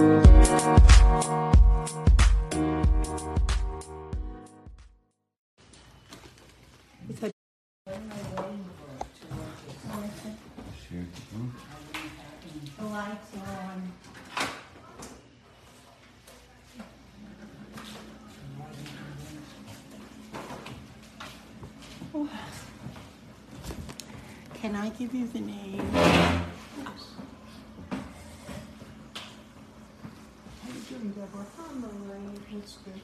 The that's good.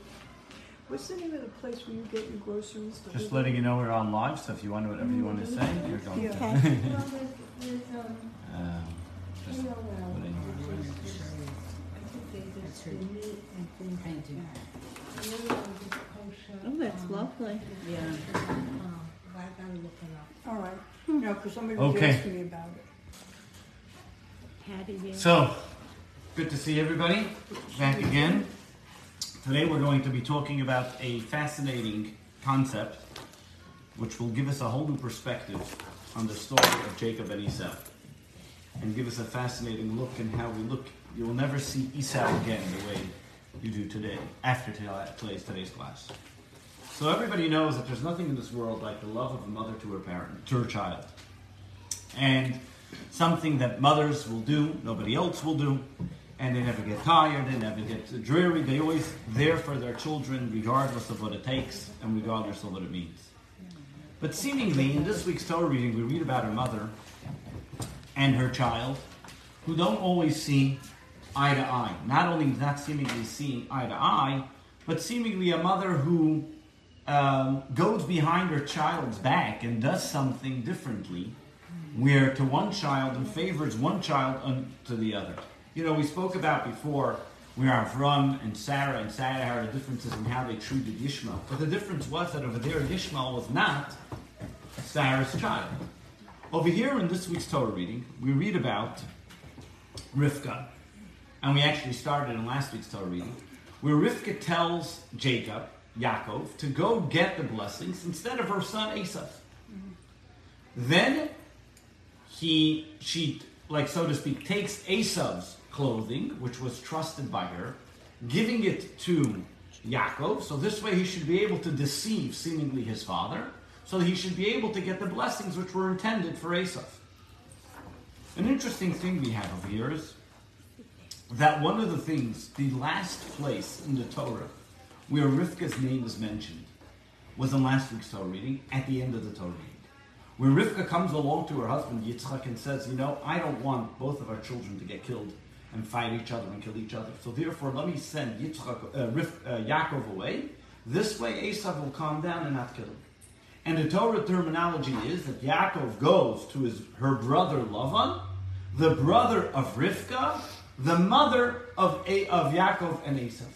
What's the name of the place where you get your groceries? Just letting you know we're on live, so if you want to, whatever you want to say, you're going Yeah. to. Okay. Well, there's, there's, um, Um, just putting- which is, I think they just, the meat and things like that. And then there's this kosher, Oh, that's um, lovely. Yeah. Um, I gotta look it up. All right. No, because somebody was Okay. asking me about it. Patty, there. So, good to see everybody back again. Today we're going to be talking about a fascinating concept which will give us a whole new perspective on the story of Jacob and Esau and give us a fascinating look in how we look. You will never see Esau again the way you do today after today's, today's class. So everybody knows that there's nothing in this world like the love of a mother to her parent, to her child. And something that mothers will do, nobody else will do, and they never get tired, they never get dreary, they always there for their children regardless of what it takes and regardless of what it means. But seemingly in this week's Torah reading we read about a mother and her child who don't always see eye to eye. Not only not seemingly seeing eye to eye, but seemingly a mother who um, goes behind her child's back and does something differently, where to one child and favors one child to the other. You know, we spoke about before where Avram and Sarah and Sarah had the differences in how they treated Ishmael. But the difference was that over there, Ishmael was not Sarah's child. Over here in this week's Torah reading, we read about Rivka. And we actually started in last week's Torah reading, where Rivka tells Jacob, Yaakov, to go get the blessings instead of her son Esav. Mm-hmm. Then he, she, like so to speak, takes Esav's clothing, which was trusted by her, giving it to Yaakov. So this way he should be able to deceive seemingly his father, so he should be able to get the blessings which were intended for Esav. An interesting thing we have over here is that one of the things, the last place in the Torah where Rivka's name is mentioned, was in last week's Torah reading, at the end of the Torah reading. Where Rivka comes along to her husband Yitzchak and says, You know, I don't want both of our children to get killed and fight each other and kill each other. So therefore, let me send Yitzchak, uh, Rif, uh, Yaakov away. This way, Esav will calm down and not kill him. And the Torah terminology is that Yaakov goes to his her brother Lavan, the brother of Rivka, the mother of, A, of Yaakov and Esav.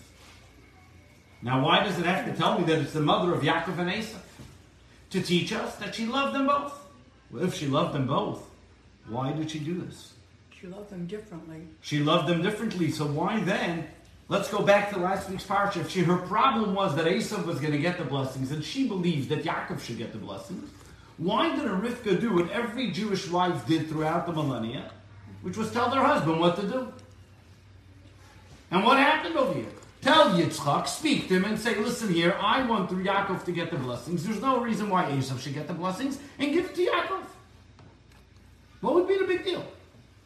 Now, why does it have to tell me that it's the mother of Yaakov and Esav? To teach us that she loved them both. Well, if she loved them both, why did she do this? She loved them differently. She loved them differently, so why then? Let's go back to last week's parsha. She, her problem was that Esav was going to get the blessings, and she believed that Yaakov should get the blessings, why did a Rivka do what every Jewish wife did throughout the millennia, which was tell their husband what to do? And what happened over here? Tell Yitzchak, speak to him and say, listen here, I want through Yaakov to get the blessings. There's no reason why Esav should get the blessings, and give it to Yaakov. What would be the big deal?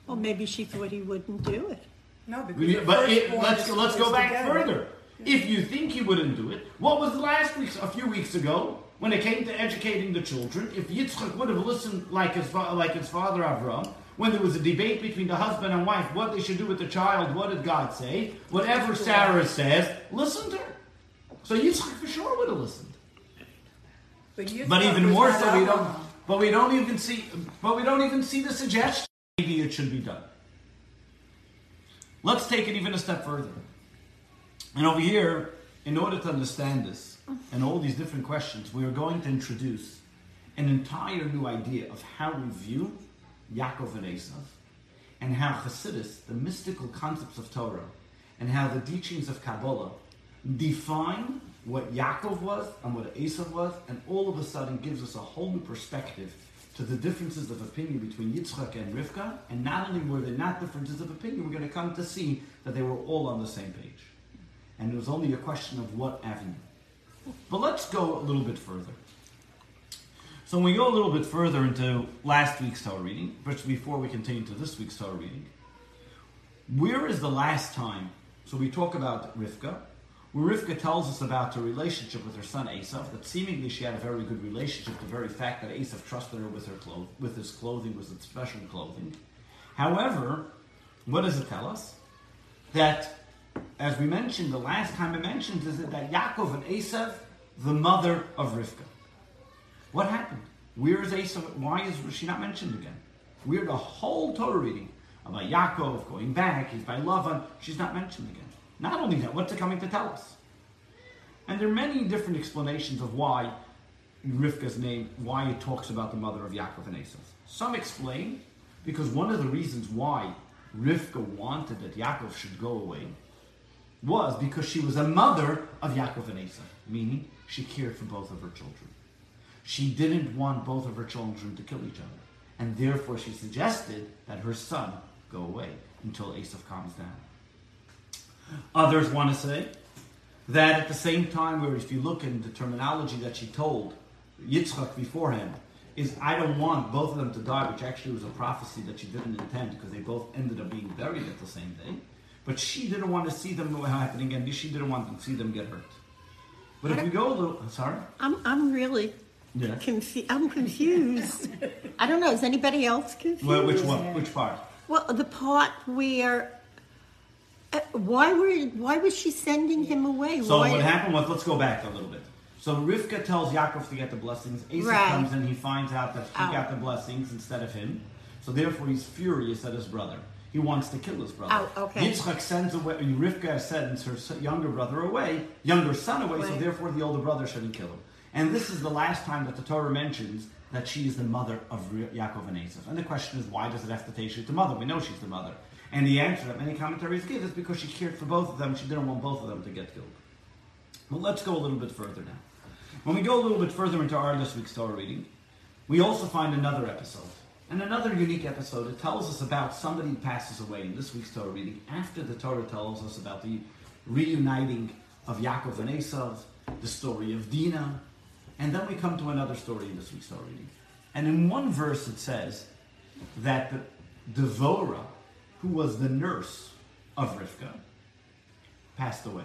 Well, maybe she thought he wouldn't do it. No, because We- the but it, firstborn let's is let's go close back together. further. If you think he wouldn't do it, what was last week, a few weeks ago, when it came to educating the children? If Yitzchak would have listened like his fa- like his father Avram, when there was a debate between the husband and wife, what they should do with the child, what did God say? Whatever Sarah says, listen to her. So Yitzchak for sure would have listened. But, Yitzchak But even was more not so, we don't. Abraham. But we don't even see. But we don't even see the suggestion. Maybe it should be done. Let's take it even a step further. And over here, in order to understand this and all these different questions, we are going to introduce an entire new idea of how we view Yaakov and Esav, and how Hasidus, the mystical concepts of Torah, and how the teachings of Kabbalah define what Yaakov was and what Esav was, and all of a sudden gives us a whole new perspective to the differences of opinion between Yitzchak and Rivka, and not only were there not differences of opinion, we're going to come to see that they were all on the same page. And it was only a question of what avenue. But let's go a little bit further. So when we go a little bit further into last week's Torah reading, but before we continue to this week's Torah reading, where is the last time? So we talk about Rivka, where Rivka tells us about her relationship with her son Esav, that seemingly she had a very good relationship, the very fact that Esav trusted her with her clothes, with his clothing was its special clothing. However, what does it tell us? That, as we mentioned, the last time it mentions is that Yaakov and Esav, the mother of Rivka. What happened? Where is Esav? Why is she not mentioned again? We're the whole Torah reading about Yaakov going back, he's by Lavan, she's not mentioned again. Not only that, what's it coming to tell us? And there are many different explanations of why Rivka's name, why it talks about the mother of Yaakov and Esav. Some explain because one of the reasons why Rivka wanted that Yaakov should go away was because she was a mother of Yaakov and Esav, meaning she cared for both of her children. She didn't want both of her children to kill each other, and therefore she suggested that her son go away until Esav calms down. Others want to say that at the same time, where if you look in the terminology that she told Yitzchak beforehand, is I don't want both of them to die, which actually was a prophecy that she didn't intend because they both ended up being buried at the same day. But she didn't want to see them happening, and she didn't want to see them get hurt. But if we go a little, sorry, I'm, I'm really yeah. confused. I'm confused. I don't know. Is anybody else confused? Well, which one? Which part? Well, the part where. Uh, why were why was she sending him away? So why, what happened was, let's go back a little bit. So Rivka tells Yaakov to get the blessings. Esau Right. comes and he finds out that he Oh. got the blessings instead of him. So therefore he's furious at his brother. He wants to kill his brother. Oh, okay. Yitzchak sends away, Rivka sends her younger brother away, younger son away, so therefore the older brother shouldn't kill him. And this is the last time that the Torah mentions that she is the mother of Yaakov and Esav. And the question is, why does it have to say she's the mother? We know she's the mother. And the answer that many commentaries give is because she cared for both of them. She didn't want both of them to get killed. But let's go a little bit further now. When we go a little bit further into our this week's Torah reading, we also find another episode. And another unique episode. It tells us about somebody who passes away in this week's Torah reading after the Torah tells us about the reuniting of Yaakov and Esav, the story of Dinah, and then we come to another story in this week's Torah reading. And in one verse it says that the Devorah, who was the nurse of Rivka, passed away.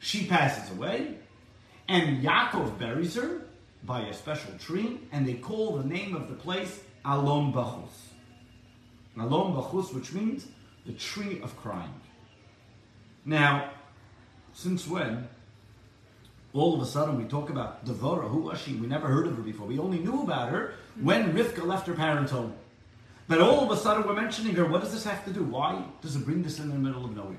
She passes away, and Yaakov buries her by a special tree, and they call the name of the place Alon Bachus. Alon Bachus, which means the tree of crying. Now, since when? All of a sudden, we talk about Devorah. Who was she? We never heard of her before. We only knew about her when Rivka left her parents' home. But all of a sudden, we're mentioning her. What does this have to do? Why does it bring this in the middle of nowhere?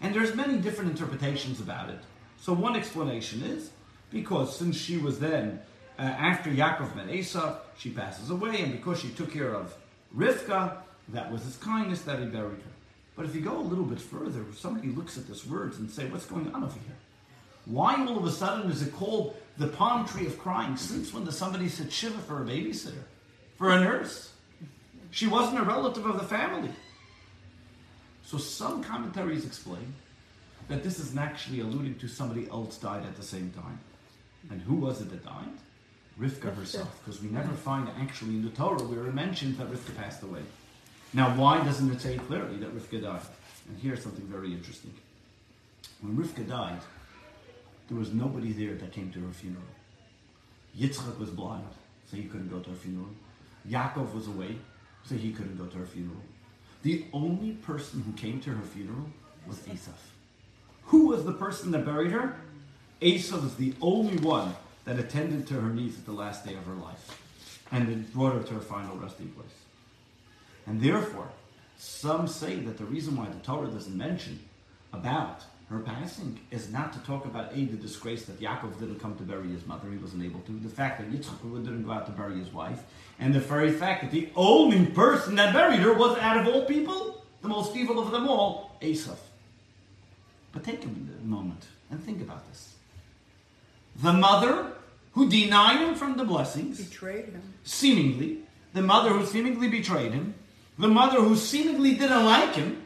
And there's many different interpretations about it. So one explanation is because since she was then uh, after Yaakov met Esau, she passes away, and because she took care of Rivka, that was his kindness that he buried her. But if you go a little bit further, somebody looks at this words and say, "What's going on over here? Why all of a sudden is it called the palm tree of crying? Since when does somebody sit shiva for a babysitter, for a nurse? She wasn't a relative of the family." So some commentaries explain that this is actually alluding to somebody else died at the same time. And who was it that died? Rivka herself, because we never find actually in the Torah where it mentions that Rivka passed away. Now, why doesn't it say clearly that Rivka died? And here's something very interesting. When Rivka died, there was nobody there that came to her funeral. Yitzchak was blind, so he couldn't go to her funeral. Yaakov was away, so he couldn't go to her funeral. The only person who came to her funeral was Esav. Who was the person that buried her? Esav is the only one that attended to her needs at the last day of her life and it brought her to her final resting place. And therefore, some say that the reason why the Torah doesn't mention about her passing is not to talk about A, the disgrace that Yaakov didn't come to bury his mother, he wasn't able to, the fact that Yitzchak didn't go out to bury his wife, and the very fact that the only person that buried her was out of all people, the most evil of them all, Esav. But take a moment and think about this. The mother who denied him from the blessings, Betrayed him. seemingly, the mother who seemingly betrayed him, the mother who seemingly didn't like him,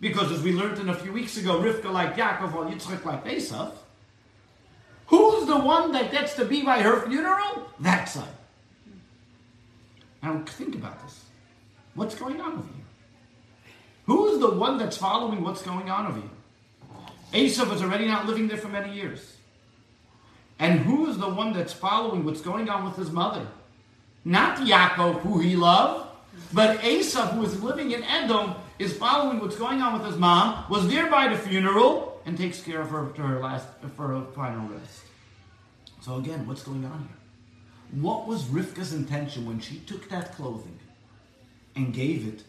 because as we learned in a few weeks ago, Rivka like Yaakov or Yitzchak like Esav. Who's the one that gets to be by her funeral? That son. Now think about this. What's going on with you? Who's the one that's following what's going on with you? Esav is already not living there for many years. And who is the one that's following what's going on with his mother? Not Yaakov, who he loved, but Esav, who is living in Edom, is following what's going on with his mom, was there by the funeral, and takes care of her to her last for her final rest. So again, what's going on here? What was Rivka's intention when she took that clothing and gave it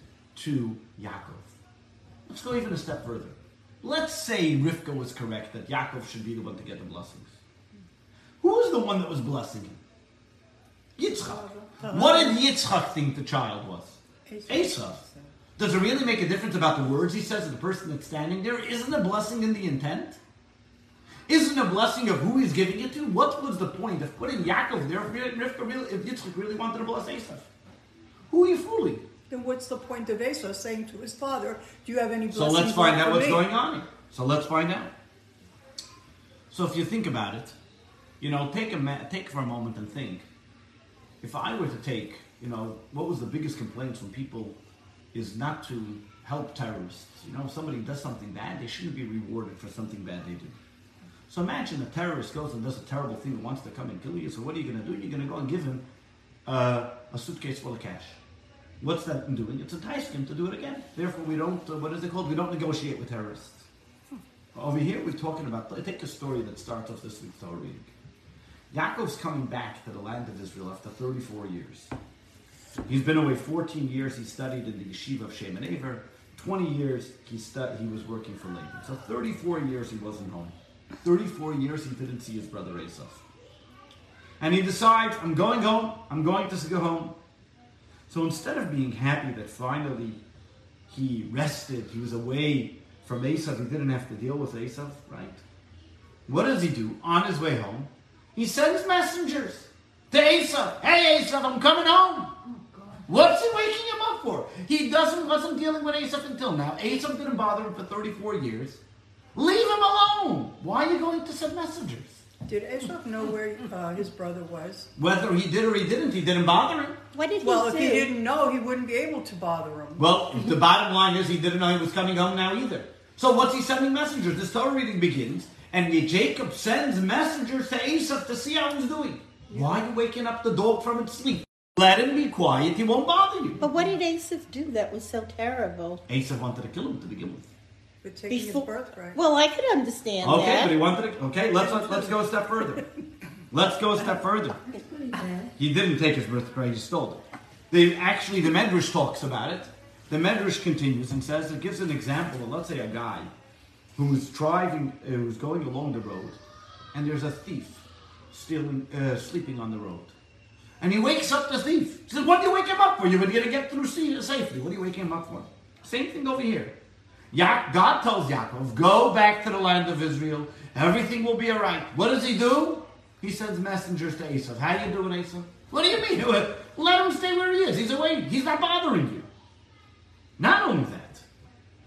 to Yaakov? Let's go even a step further. Let's say Rivka was correct that Yaakov should be the one to get the blessings. Who was the one that was blessing him? Yitzchak. What did Yitzchak think the child was? Esav. Does it really make a difference about the words he says to the person that's standing there? Isn't a blessing in the intent? Isn't a blessing of who he's giving it to? What was the point of putting Yaakov there if, Rivka really, if Yitzchak really wanted to bless Esav? Who are you fooling? Then what's the point of Asa saying to his father, "Do you have any blessings? So let's find out what's me?" going on here. So let's find out. So if you think about it, you know, take a take for a moment and think. If I were to take, you know, what was the biggest complaints from people is not to help terrorists. You know, if somebody does something bad, they shouldn't be rewarded for something bad they do. So imagine a terrorist goes and does a terrible thing and wants to come and kill you. So what are you going to do? You're going to go and give him uh, a suitcase full of cash. What's that doing? It's enticing him to do it again. Therefore, we don't, uh, what is it called? We don't negotiate with terrorists. Over here, we're talking about, take a story that starts off this week's Torah reading. Yaakov's coming back to the land of Israel after 34 years. He's been away 14 years. He studied in the yeshiva of Shem and Aver. 20 years he, stu- he was working for Laban. So 34 years he wasn't home. 34 years he didn't see his brother Esav. And he decides, I'm going home. I'm going to go home. So instead of being happy that finally he rested, he was away from Esav, he didn't have to deal with Esav, right? What does he do on his way home? He sends messengers to Esav. Hey Esav, I'm coming home. Oh, What's he waking him up for? He doesn't wasn't dealing with Esav until now. Esav didn't bother him for 34 years. Leave him alone. Why are you going to send messengers? Did Esau know where uh, his brother was? Whether he did or he didn't, he didn't bother him. What did Well, he if he didn't know, he wouldn't be able to bother him. Well, the bottom line is he didn't know he was coming home now either. So what's he sending messengers? This Torah reading begins, and Jacob sends messengers to Esav to see how he's doing. Why are you waking up the dog from its sleep? Let him be quiet. He won't bother you. But what did Esav do that was so terrible? Esav wanted to kill him to begin with. But taking Before, his birthright. well, I could understand Okay, that. but he wanted to. Okay, let's let's go a step further. Let's go a step further. It's pretty bad. He didn't take his birthright; he stole it. They actually, the Medrash talks about it. The Medrash continues and says it gives an example of, let's say, a guy who's driving, uh, who's going along the road, and there's a thief stealing, uh, sleeping on the road, and he wakes up the thief. He says, "What do you wake him up for? You're going to get through safely. What are you waking him up for?" Same thing over here. Ya- God tells Yaakov, "Go back to the land of Israel. Everything will be all right." What does he do? He sends messengers to Esav. How you doing, Esav? What do you mean? Let him stay where he is. He's away. He's not bothering you. Not only that,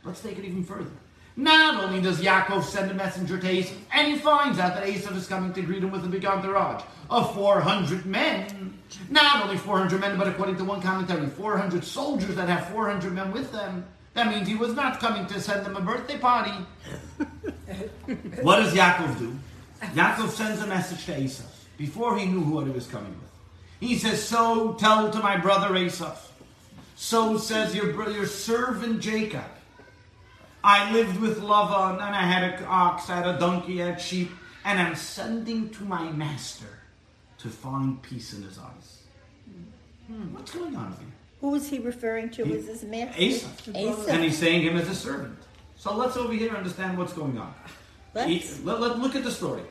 let's take it even further. Not only does Yaakov send a messenger to Esav, and he finds out that Esav is coming to greet him with a big entourage of 400 men. Not only 400 men, but according to one commentary, 400 soldiers that have 400 men with them. That means he was not coming to send them a birthday party. what does Yaakov do? Yaakov sends a message to Esav before he knew what he was coming with. He says, So tell to my brother Esav. So says your, bro- your servant Jacob. I lived with Lavan, and I had an ox, I had a donkey, I had sheep, and I'm sending to my master to find peace in his eyes. Hmm, what's going on here? Who was he referring to He- as his master? Esav. Asaph. And he's saying him as a servant. So let's over here understand what's going on. He, Let's- let, let- look at the story.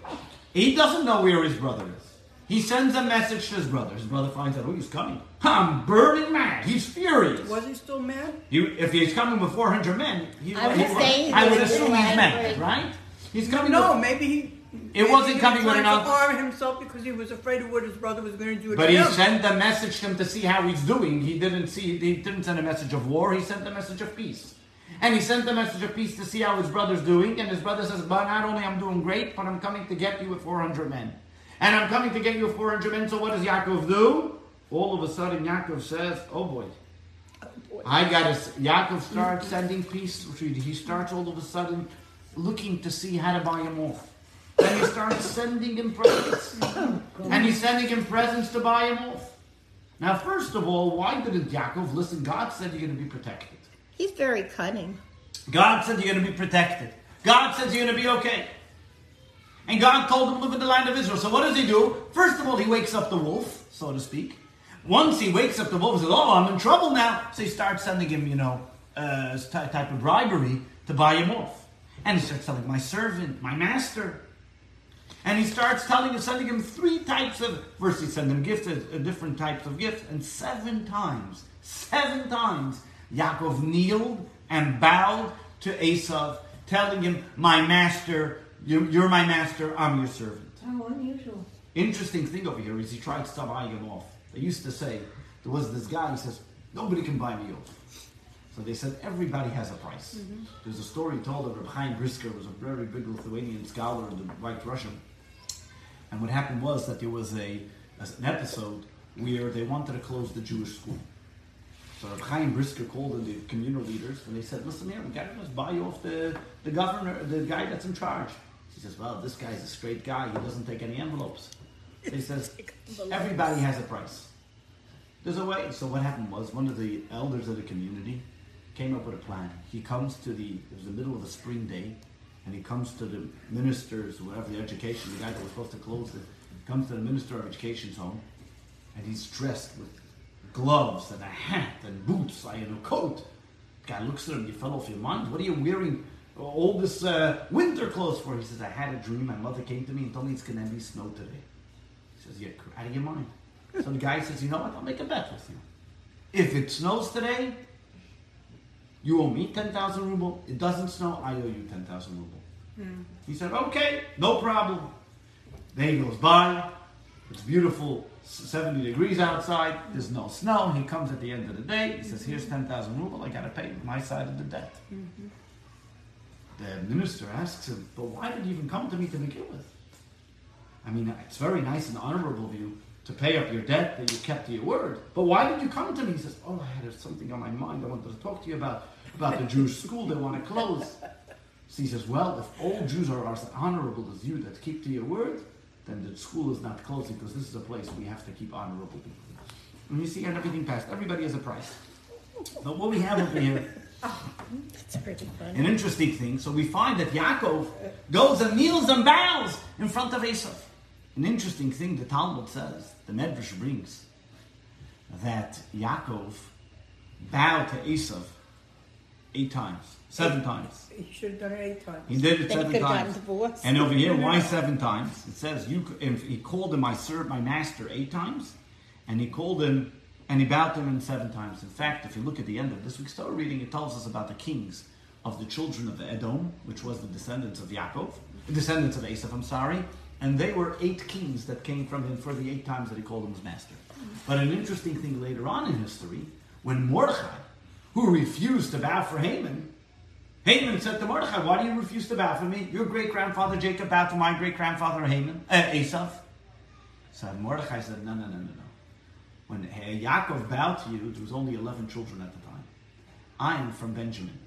He doesn't know where his brother is. He sends a message to his brother. His brother finds out, oh, he's coming. I'm burning mad. He's furious. Was he still mad? You, if he's coming with 400 men, he, I would he- say he I would assume he's mad, right? He's coming No, with- maybe he It wasn't coming with an to answer. arm himself because he was afraid of what his brother was going to do But he him. sent a message to him to see how he's doing. He didn't see. He didn't send a message of war. He sent a message of peace. And he sent a message of peace to see how his brother's doing. And his brother says, "But not only I'm doing great, but I'm coming to get you with 400 men. And I'm coming to get you with 400 men. So what does Yaakov do? All of a sudden, Yaakov says, "Oh boy." I got to. Yaakov starts sending peace. He starts all of a sudden looking to see how to buy him off. And he starts sending him presents. And he's sending him presents to buy him off. Now, first of all, why didn't Yaakov listen? God said you're going to be protected. He's very cunning. God said you're going to be protected. God says you're going to be okay. And God told him to live in the land of Israel. So what does he do? First of all, he wakes up the wolf, so to speak. Once he wakes up the wolf, he says, "Oh, I'm in trouble now." So he starts sending him, you know, uh, type of bribery to buy him off. And he starts telling my servant, my master. And he starts telling him, sending him three types of. First, he sent him gifts, uh, different types of gifts, and seven times, seven times, Yaakov kneeled and bowed to Esav, telling him, "My master, you, you're my master. I'm your servant." How unusual. Interesting thing over here is he tried to buy him off. They used to say there was this guy. He says nobody can buy me off. So they said everybody has a price. There's a story told of Reb Chaim Brisker, was a very big Lithuanian scholar in the White Russian. And what happened was that there was a, an episode where they wanted to close the Jewish school. So Reb Chaim Brisker called in the communal leaders and they said, listen here, we got to just buy off the, the governor, the guy that's in charge. He says, well, this guy's a straight guy. He doesn't take any envelopes. So he says, everybody has a price. There's a way. So what happened was one of the elders of the community came up with a plan. He comes to the, it was the middle of the spring day, and he comes to the ministers, whatever the education, the guy that was supposed to close it, comes to the minister of education's home, and he's dressed with gloves and a hat and boots and a coat. The guy looks at him, you fell off your mind. What are you wearing all this uh, winter clothes for? He says, I had a dream. My mother came to me and told me it's going to be snow today. He says, You're out of your mind. So the guy says, You know what? I'll make a bet with you. If it snows today, you owe me 10,000 ruble. It doesn't snow, I owe you 10,000 ruble. Hmm. He said, Okay, no problem. Day goes by. It's beautiful, 70 degrees outside. There's no snow. He comes at the end of the day. He says, Here's 10,000 ruble. I got to pay my side of the debt. Mm-hmm. The minister asks him, But why did you even come to me to begin with? I mean, it's very nice and honorable of you to pay up your debt that you kept to your word. But why did you come to me? He says, Oh, I had something on my mind I wanted to talk to you about, about the Jewish school they want to close. So he says, Well, if all Jews are as honorable as you that keep to your word, then the school is not closing because this is a place we have to keep honorable people. And you see, and everything passed. Everybody has a price. But what we have over here That's pretty funny. an interesting thing. So we find that Yaakov goes and kneels and bows in front of Esav. An interesting thing the Talmud says, the Medrash brings, that Yaakov bowed to Esav eight times, seven times. He should have done it eight times. He did it Then seven could have gotten times. And over here, why seven times? It says you. He called him my servant, my master, eight times, and he called him and he bowed to him seven times. In fact, if you look at the end of this week's Torah reading, it tells us about the kings of the children of Edom, which was the descendants of Yaakov, the descendants of Esav. I'm sorry, and they were eight kings that came from him for the eight times that he called him his master. But an interesting thing later on in history, when Mordechai, who refused to bow for Haman, Haman said to Mordechai, Why do you refuse to bow for me? Your great grandfather Jacob bowed to my great grandfather Haman, uh, Esav. So Mordechai said, No, no, no, no, no. When Yaakov bowed to you, there was only 11 children at the time. I am from Benjamin.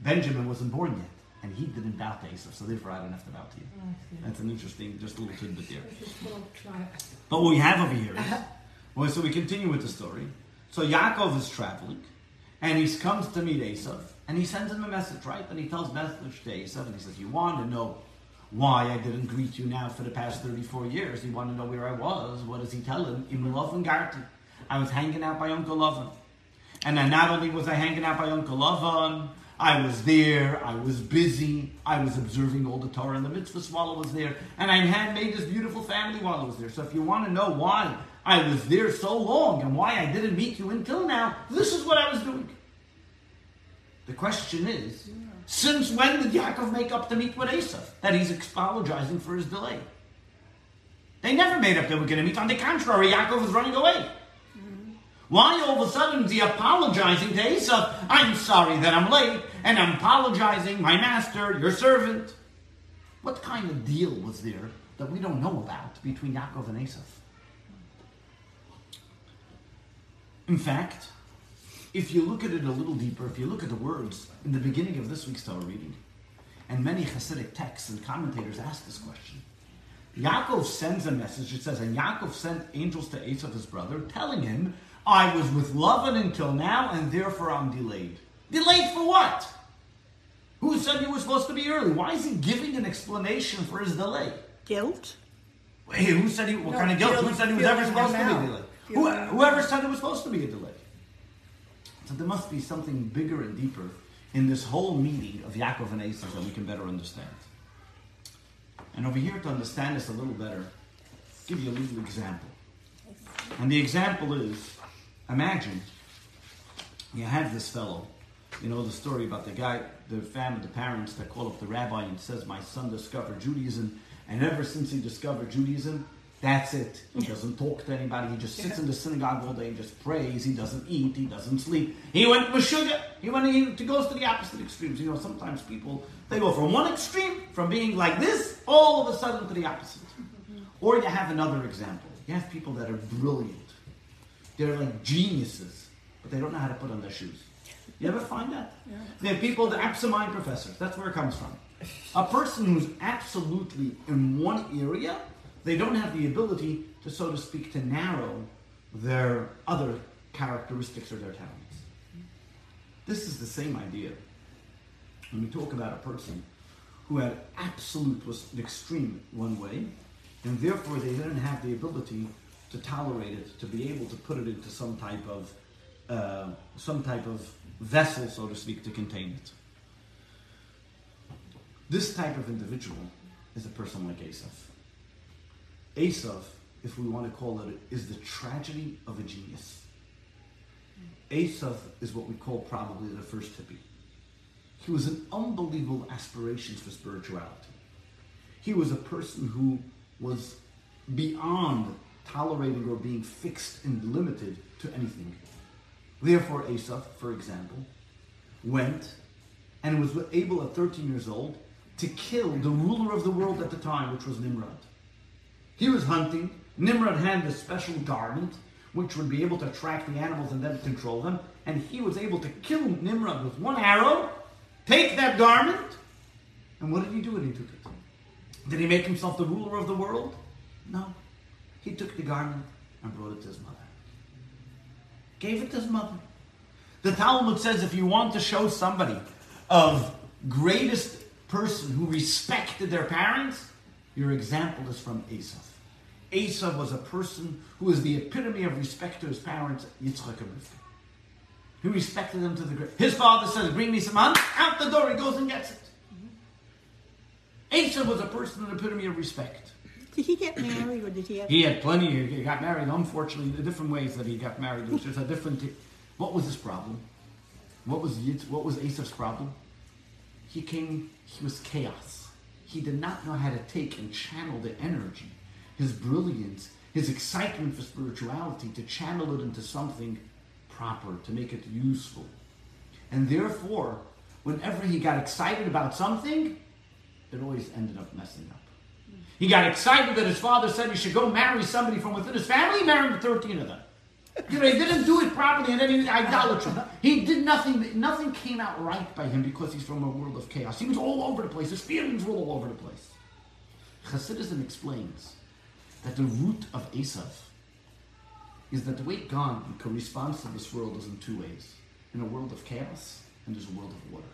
Benjamin wasn't born yet, and he didn't bow to Esav, so therefore I don't have to bow to you. That's an interesting, just a little tidbit there. But what we have over here is, well, so we continue with the story. So Yaakov is traveling, and he comes to meet Esav, and he sends him a message, right? And he tells message to Esav, and he says, "You want to know why I didn't greet you now for the past thirty-four years? You want to know where I was? What does he tell him? In Garten, I was hanging out by Uncle Lavan, and then not only was I hanging out by Uncle Lavan." I was there, I was busy, I was observing all the Torah, and the mitzvah while I was there, and I had made this beautiful family while I was there. So if you want to know why I was there so long and why I didn't meet you until now, this is what I was doing. The question is, since when did Yaakov make up to meet with Esav? That he's apologizing for his delay. They never made up they were going to meet. On the contrary, Yaakov was running away. Why all of a sudden is he apologizing to Esav? I'm sorry that I'm late, and I'm apologizing, my master, your servant. What kind of deal was there that we don't know about between Yaakov and Esav? In fact, if you look at it a little deeper, if you look at the words in the beginning of this week's Torah reading, and many Hasidic texts and commentators ask this question. Yaakov sends a message. It says, and Yaakov sent angels to Esav, his brother, telling him, I was with Lavan until now, and therefore I'm delayed. Delayed for what? Who said you were supposed to be early? Why is he giving an explanation for his delay? Guilt? Hey, who said he? What No, kind of guilt? feel- who said he was ever supposed to be delayed? Who, whoever said it was supposed to be a delay? So there must be something bigger and deeper in this whole meeting of Yaakov and Esau that we can better understand. And over here, to understand this a little better, give you a little example. And the example is, imagine you have this fellow. You know the story about the guy, the family, the parents that call up the rabbi and says, "My son discovered Judaism, and ever since he discovered Judaism, that's it. He doesn't talk to anybody. He just sits in the synagogue all day and just prays. He doesn't eat. He doesn't sleep. He went with sugar. He went. He goes to the opposite extremes. You know, sometimes people they go from one extreme, from being like this, all of a sudden to the opposite. Or you have another example. You have people that are brilliant. They're like geniuses, but they don't know how to put on their shoes. You ever find that? Yeah. They have people, the absent-mind professors. That's where it comes from. A person who's absolutely in one area, they don't have the ability to, so to speak, to narrow their other characteristics or their talents. This is the same idea when we talk about a person who had absolute was an extreme one way, and therefore they didn't have the ability to tolerate it, to be able to put it into some type of uh, some type of vessel, so to speak, to contain it. This type of individual is a person like Esav. Esav, if we want to call it, is the tragedy of a genius. Esav is what we call probably the first hippie. He was an unbelievable aspirations for spirituality. He was a person who was beyond tolerating or being fixed and limited to anything. Therefore, Esav, for example, went and was able at 13 years old to kill the ruler of the world at the time, which was Nimrod. He was hunting. Nimrod had this special garment which would be able to attract the animals and then control them. And he was able to kill Nimrod with one arrow, take that garment, and what did he do when he took it? Did he make himself the ruler of the world? No. He took the garment and brought it to his mother. Gave it to his mother. The Talmud says if you want to show somebody of greatest person who respected their parents, your example is from Esau. Esau was a person who was the epitome of respect to his parents, Yitzchak and Rivka. He respected them to the grave. His father says, bring me some honey. Out the door, he goes and gets it. Esau was a person, an epitome of respect. Did he get married or did he have? He had plenty. He got married. Unfortunately, the different ways that he got married. There was just a different. What was his problem? What was what was Esau's problem? He came. He was chaos. He did not know how to take and channel the energy, his brilliance, his excitement for spirituality, to channel it into something proper, to make it useful. And therefore, whenever he got excited about something, it always ended up messing up. He got excited that his father said he should go marry somebody from within his family. He married 13 of them. You know, he didn't do it properly, and then he idolatry. He did nothing. Nothing came out right by him because he's from a world of chaos. He was all over the place. His feelings were all over the place. Hasidism explains that the root of Esav is that the way God corresponds to this world is in two ways: in a world of chaos and there's a world of order.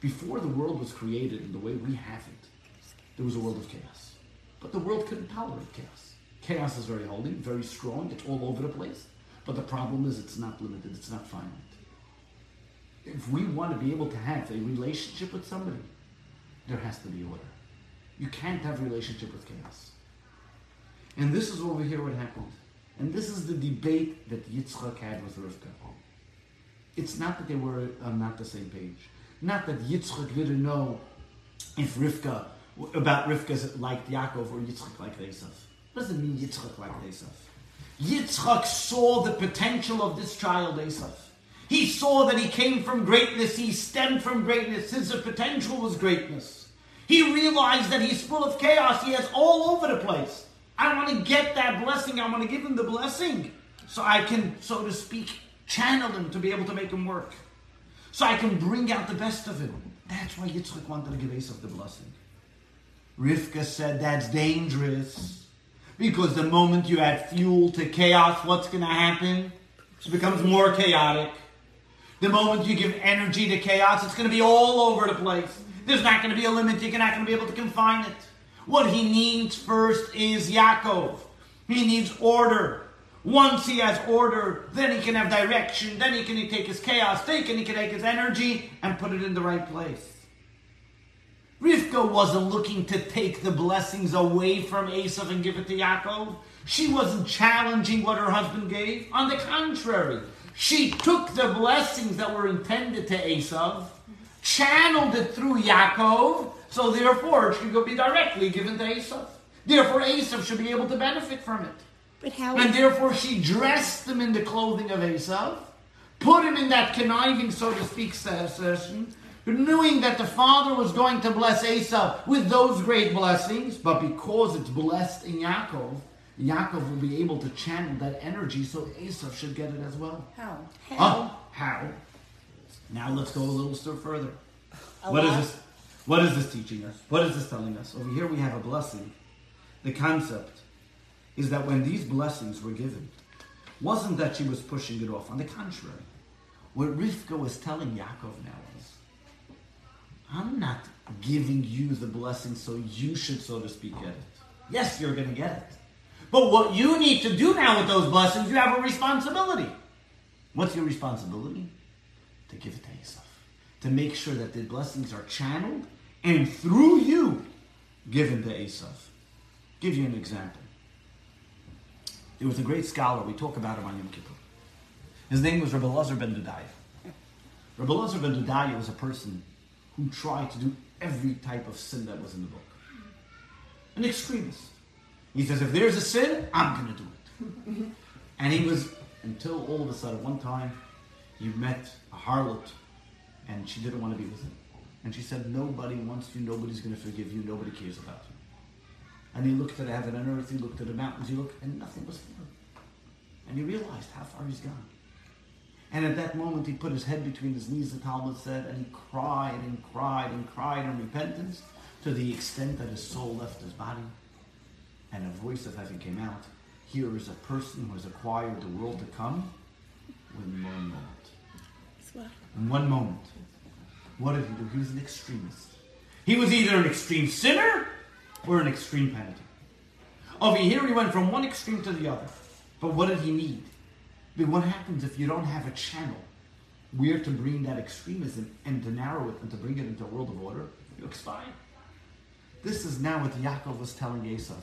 Before the world was created in the way we have it, there was a world of chaos. But the world couldn't tolerate chaos. Chaos is very holy, very strong, it's all over the place. But the problem is it's not limited, it's not finite. If we want to be able to have a relationship with somebody, there has to be order. You can't have relationship with chaos. And this is over here what happened. And this is the debate that Yitzchak had with Rivka. it's not that they were on not the same page. Not that Yitzchak didn't know if Rivka, about Rivka like Yaakov or Yitzchak like Esav. What does it mean Yitzchak liked Esav? Yitzchak saw the potential of this child Esav. He saw that he came from greatness, he stemmed from greatness, his potential was greatness. He realized that he's full of chaos, he has all over the place. I want to get that blessing, I want to give him the blessing so I can, so to speak, channel him to be able to make him work. So I can bring out the best of him. That's why Yitzchak wanted to give Esav the blessing. Rivka said that's dangerous. Because the moment you add fuel to chaos, what's going to happen? It becomes more chaotic. The moment you give energy to chaos, it's going to be all over the place. There's not going to be a limit. You're not going to be able to confine it. What he needs first is Yaakov. He needs order. Once he has order, then he can have direction. Then he can take his chaos, take and he can take his energy and put it in the right place. Rivka wasn't looking to take the blessings away from Esav and give it to Yaakov. She wasn't challenging what her husband gave. On the contrary, she took the blessings that were intended to Esav, channeled it through Yaakov, so therefore it should go be directly given to Esav. Therefore, Esav should be able to benefit from it. But how? And therefore, she dressed him in the clothing of Esav, put him in that conniving, so to speak, session, knowing that the father was going to bless Esav with those great blessings, but because it's blessed in Yaakov, Yaakov will be able to channel that energy so Esav should get it as well. How? Oh, how? Oh, how? Now let's go a little step further. What is lot? this? What is this teaching us? What is this telling us? Over here we have a blessing. The concept is that when these blessings were given, wasn't that she was pushing it off. On the contrary, what Rivka was telling Yaakov now is, I'm not giving you the blessing so you should, so to speak, get it. Yes, you're going to get it. But what you need to do now with those blessings, you have a responsibility. What's your responsibility? To give it to Esav. To make sure that the blessings are channeled and through you given to Esav. Give you an example. There was a great scholar, we talk about him on Yom Kippur. His name was Rabbi Lazar ben Durdaya. Rabbi Lazar ben Durdaya was a person who tried to do every type of sin that was in the book. An extremist. He says, if there's a sin, I'm going to do it. and he was, until all of a sudden, one time, he met a harlot, and she didn't want to be with him. And she said, nobody wants you, nobody's going to forgive you, nobody cares about you. And he looked at heaven and earth, he looked at the mountains, he looked, and nothing was for him. And he realized how far he's gone. And at that moment, he put his head between his knees, the Talmud said, and he cried and cried and cried in repentance to the extent that his soul left his body. And a voice of heaven came out. Here is a person who has acquired the world to come in one moment. In one moment. What did he do? He was an extremist. He was either an extreme sinner or an extreme penitent. Over here, he went from one extreme to the other. But what did he need? But what happens if you don't have a channel where to bring that extremism and to narrow it and to bring it into a world of order? You expire. This is now what Yaakov was telling Esav.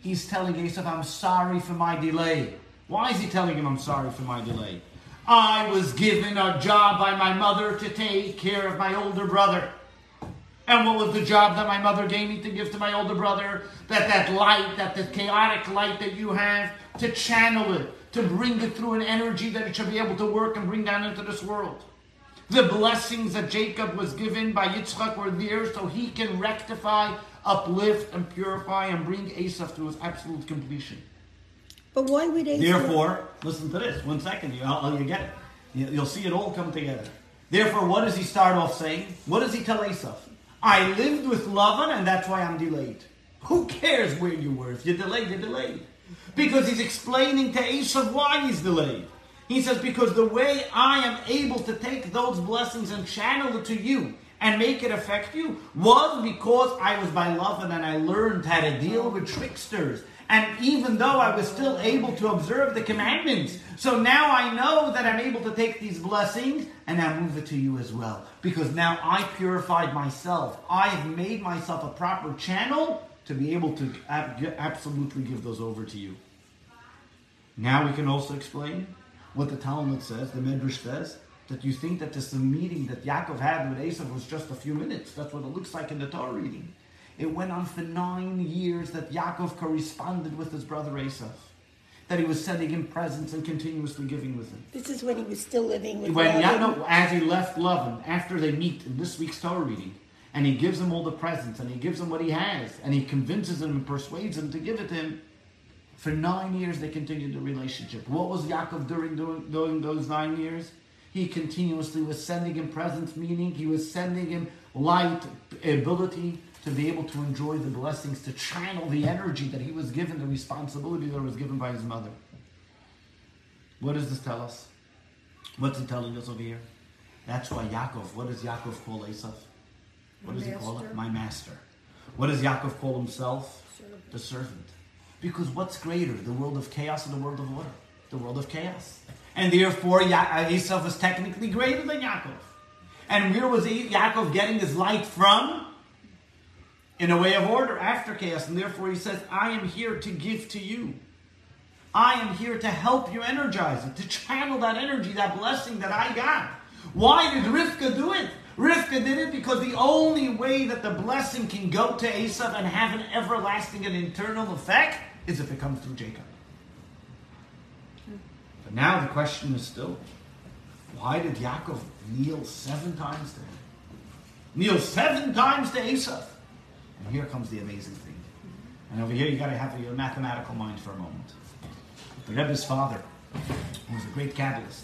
He's telling Esav, I'm sorry for my delay. Why is he telling him, I'm sorry for my delay? I was given a job by my mother to take care of my older brother. And what was the job that my mother gave me to give to my older brother? That that light, that the chaotic light that you have, to channel it, to bring it through an energy that it should be able to work and bring down into this world. The blessings that Jacob was given by Yitzchak were there so he can rectify, uplift, and purify and bring Esav to his absolute completion. But why would Esav? Therefore, listen to this. One second, you, you get it. You- You'll see it all come together. Therefore, what does he start off saying? What does he tell Esav? I lived with Lavan, and that's why I'm delayed. Who cares where you were? If you're delayed, you're delayed. Because he's explaining to Esav why he's delayed. He says, because the way I am able to take those blessings and channel it to you and make it affect you was because I was by Lavan then I learned how to deal with tricksters. And even though I was still able to observe the commandments, so now I know that I'm able to take these blessings and I move it to you as well. Because now I purified myself. I have made myself a proper channel to be able to absolutely give those over to you. Now we can also explain what the Talmud says, the Medrash says, that you think that this meeting that Yaakov had with Esau was just a few minutes. That's what it looks like in the Torah reading. It went on for nine years that Yaakov corresponded with his brother Esau. That he was sending him presents and continuously giving with him. This is when he was still living with When Laban. no, as he left Lavan, after they meet in this week's Torah reading, and he gives him all the presents, and he gives him what he has, and he convinces him and persuades him to give it to him, for nine years they continued the relationship. What was Yaakov during, during, during those nine years? He continuously was sending him presents, meaning he was sending him light, ability to be able to enjoy the blessings, to channel the energy that he was given, the responsibility that was given by his mother. What does this tell us? What's it telling us over here? That's why Yaakov, what does Yaakov call Esav? What does he call it? My master. What does Yaakov call himself? The servant. Because what's greater, the world of chaos or the world of order? The world of chaos. And therefore, ya- uh, Esav is technically greater than Yaakov. And where was Yaakov getting his light from? In a way of order, after chaos. And therefore, he says, I am here to give to you. I am here to help you energize it, to channel that energy, that blessing that I got. Why did Rivka do it? Rivka did it because the only way that the blessing can go to Esav and have an everlasting and internal effect is if it comes through Jacob. But now the question is still, why did Yaakov kneel seven times to him? Kneel seven times to Esav. And here comes the amazing thing. And over here you gotta have your mathematical mind for a moment. The Rebbe's father, who was a great Kabbalist,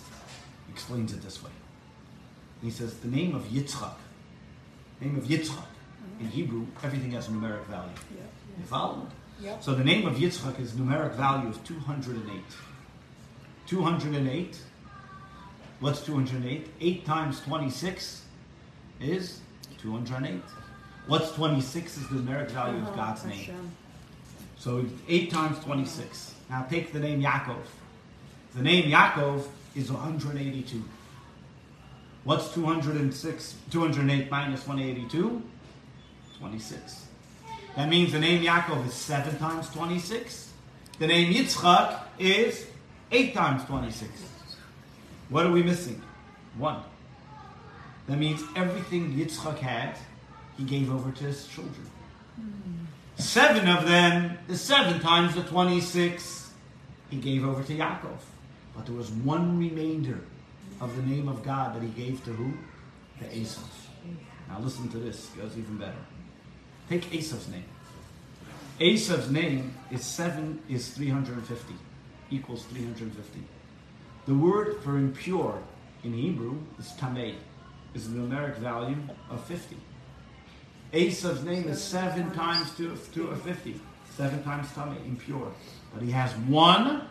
explains it this way. He says the name of Yitzchak, name of Yitzchak, mm-hmm. in Hebrew, everything has a numeric value. You follow? Yep. So the name of Yitzchak, his numeric value of 208. 208. What's 208? 8 times 26 is 208. What's 26 is the numeric value of uh-huh, God's name. So 8 times 26. Now take the name Yaakov. The name Yaakov is 182. What's 206? 208 minus 182? 26. That means the name Yaakov is 7 times 26. The name Yitzchak is 8 times 26. What are we missing? 1. That means everything Yitzchak had, he gave over to his children. Seven of them, the seven times the 26, he gave over to Yaakov. But there was one remainder of the name of God that he gave to who? To Esau. Now listen to this, it goes even better. Take Esav's name. Esav's name is seven is 350, equals 350. The word for impure in Hebrew is tamei, is the numeric value of 50. Esav's name is seven times 2, to a 50. Seven times tamei, impure. But he has one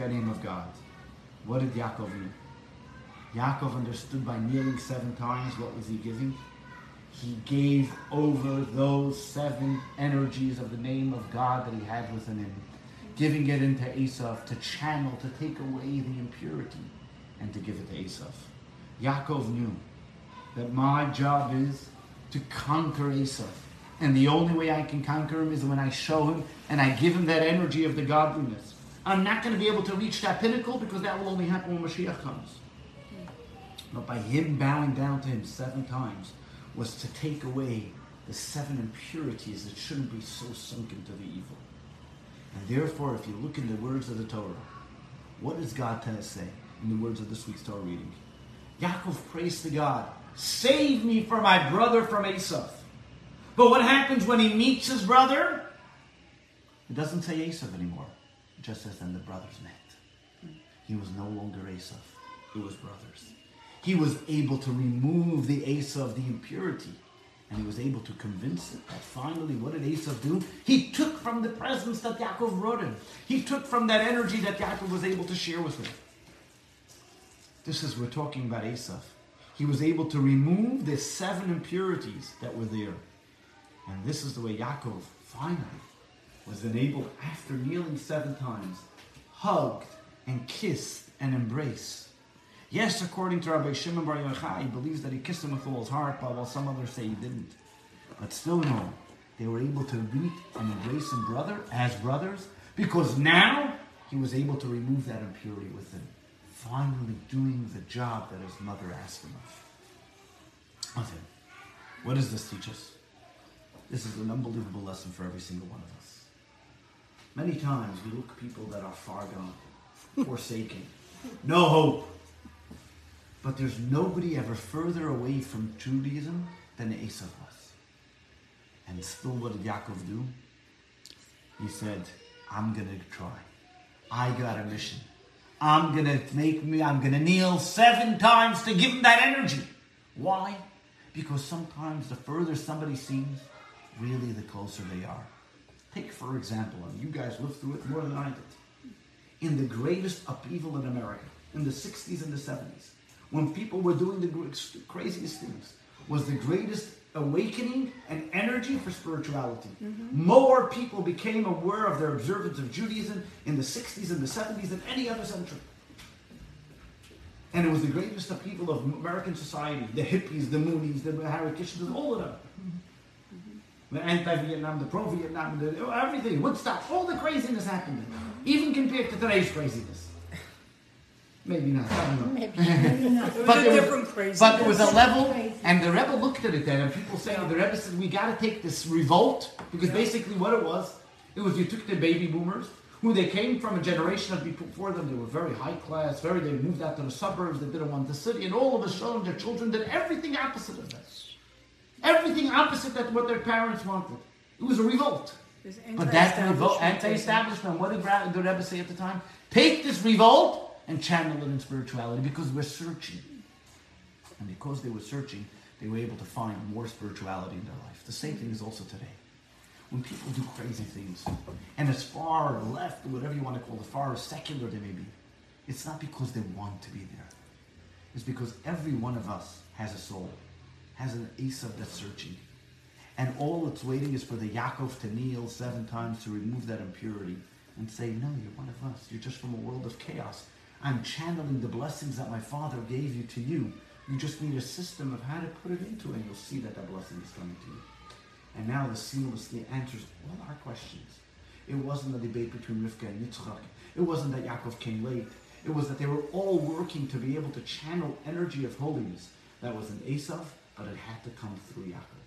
the name of God. What did Yaakov do? Yaakov understood by kneeling seven times what was he giving? He gave over those seven energies of the name of God that he had within him, giving it into Esau to channel, to take away the impurity, and to give it to Esau. Yaakov knew that my job is to conquer Esau. And the only way I can conquer him is when I show him and I give him that energy of the godliness. I'm not going to be able to reach that pinnacle because that will only happen when Mashiach comes. But by him bowing down to him seven times was to take away the seven impurities that shouldn't be so sunk into the evil. And therefore, if you look in the words of the Torah, what does God tell us say in the words of this week's Torah reading? Yaakov prays to God, save me from my brother from Esau. But what happens when he meets his brother? It doesn't say Esau anymore. It just says then the brothers met. He was no longer Esau. It was brothers. He was able to remove the Esau of the impurity. And he was able to convince it that finally, what did Esau do? He took from the presence that Yaakov brought him. He took from that energy that Yaakov was able to share with him. This is, we're talking about Esau. He was able to remove the seven impurities that were there. And this is the way Yaakov finally was enabled, after kneeling seven times, hugged and kissed and embraced. Yes, according to Rabbi Shimon Bar Yochai, he believes that he kissed him with all his heart, but while some others say he didn't. But still, no, they were able to meet and embrace him brother as brothers because now he was able to remove that impurity within. finally doing the job that his mother asked him of. Okay. What does this teach us? This is an unbelievable lesson for every single one of us. Many times we look at people that are far gone, forsaken, no hope. But there's nobody ever further away from Judaism than Esau was. And still, what did Yaakov do? He said, I'm going to try. I got a mission. I'm going to make me, I'm going to kneel seven times to give him that energy. Why? Because sometimes the further somebody seems, really the closer they are. Take, for example, and you guys lived through it more than I did. In the greatest upheaval in America, in the 60s and the 70s, when people were doing the craziest things, was the greatest awakening and energy for spirituality. Mm-hmm. More people became aware of their observance of Judaism in the 60s and the 70s than any other century. And it was the greatest upheaval of American society. The hippies, the Moonies, the Hare Krishna, all of them. Mm-hmm. The anti-Vietnam, the pro-Vietnam, the, everything, Woodstock, all the craziness happened. Even compared to today's craziness. Maybe not. I don't know. Maybe. but, a there different was, crazy. but there was a level, and the Rebbe looked at it then, and people saying oh, the Rebbe said, "We got to take this revolt because basically what it was, it was you took the baby boomers." Who they came from a generation that before them, they were very high class, very they moved out to the suburbs, they didn't want the city, and all of a sudden their children did everything opposite of this. Everything opposite that what their parents wanted. It was a revolt. But that revolt, anti-establishment, what did the Rebbe say at the time? Take this revolt and channel it in spirituality because we're searching. And because they were searching, they were able to find more spirituality in their life. The same thing is also today. When people do crazy things, and as far left, whatever you want to call it, far secular they may be, it's not because they want to be there. It's because every one of us has a soul, has an Esav that's searching. And all it's waiting is for the Yaakov to kneel seven times to remove that impurity and say, No, you're one of us. You're just from a world of chaos. I'm channeling the blessings that my Father gave you to you. You just need a system of how to put it into, and you'll see that that blessing is coming to you. And now the seamlessly answers all our questions. It wasn't a debate between Rivka and Yitzchak. It wasn't that Yaakov came late. It was that they were all working to be able to channel energy of holiness. That was in Esav, but it had to come through Yaakov.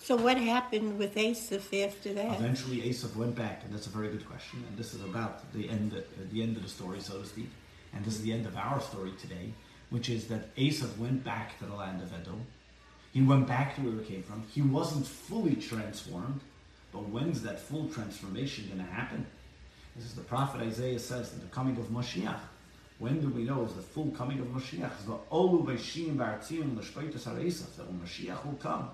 So what happened with Esav after that? Eventually, Esav went back, and that's a very good question. And this is about the end, the end of the story, so to speak. And this is the end of our story today, which is that Esav went back to the land of Edom. He went back to where he came from. He wasn't fully transformed, but when's that full transformation going to happen? This is the prophet Isaiah says that the coming of Moshiach. When do we know is the full coming of Moshiach? That when Moshiach will come,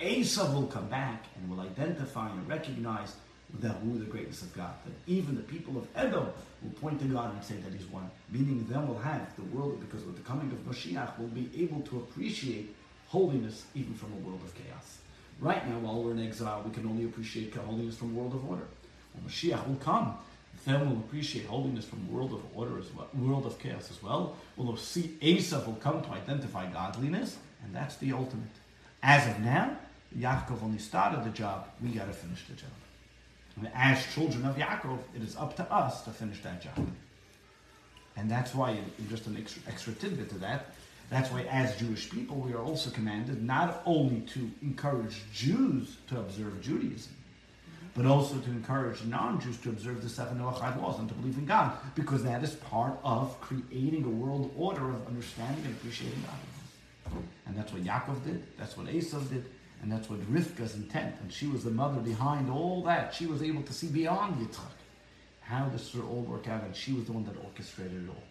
Esav will come back and will identify and recognize the who the greatness of God. That even the people of Edom will point to God and say that He's one. Meaning, them will have the world because with the coming of Mashiach, will be able to appreciate holiness even from a world of chaos. Right now, while we're in exile, we can only appreciate holiness from a world of order. When Mashiach will come, then we'll appreciate holiness from a world of order as well, world of chaos as well. We'll see Esav will come to identify godliness, and that's the ultimate. As of now, Yaakov only started the job. We got to finish the job. And as children of Yaakov, it is up to us to finish that job. And that's why, just an extra, extra tidbit to that, that's why as Jewish people, we are also commanded not only to encourage Jews to observe Judaism, but also to encourage non-Jews to observe the seven Noachide laws and to believe in God, because that is part of creating a world order of understanding and appreciating God. And that's what Yaakov did, that's what Esav did, and that's what Rivka's intent, and she was the mother behind all that. She was able to see beyond Yitzchak how this would all work out, and she was the one that orchestrated it all.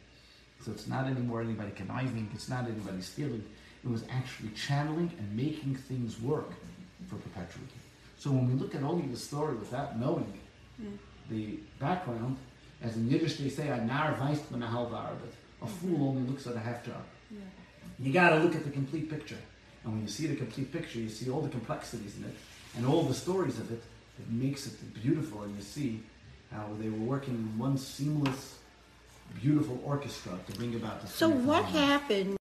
So it's not anymore anybody conniving, it's not anybody stealing. It was actually channeling and making things work for perpetuity. So when we look at only the story without knowing mm. the background, as in Yiddish they say, a nar weist man a A fool only looks at a half job. Yeah. You got to look at the complete picture. And when you see the complete picture, you see all the complexities in it and all the stories of it. It makes it beautiful, and you see how they were working in one seamless, beautiful orchestra to bring about the. So what happened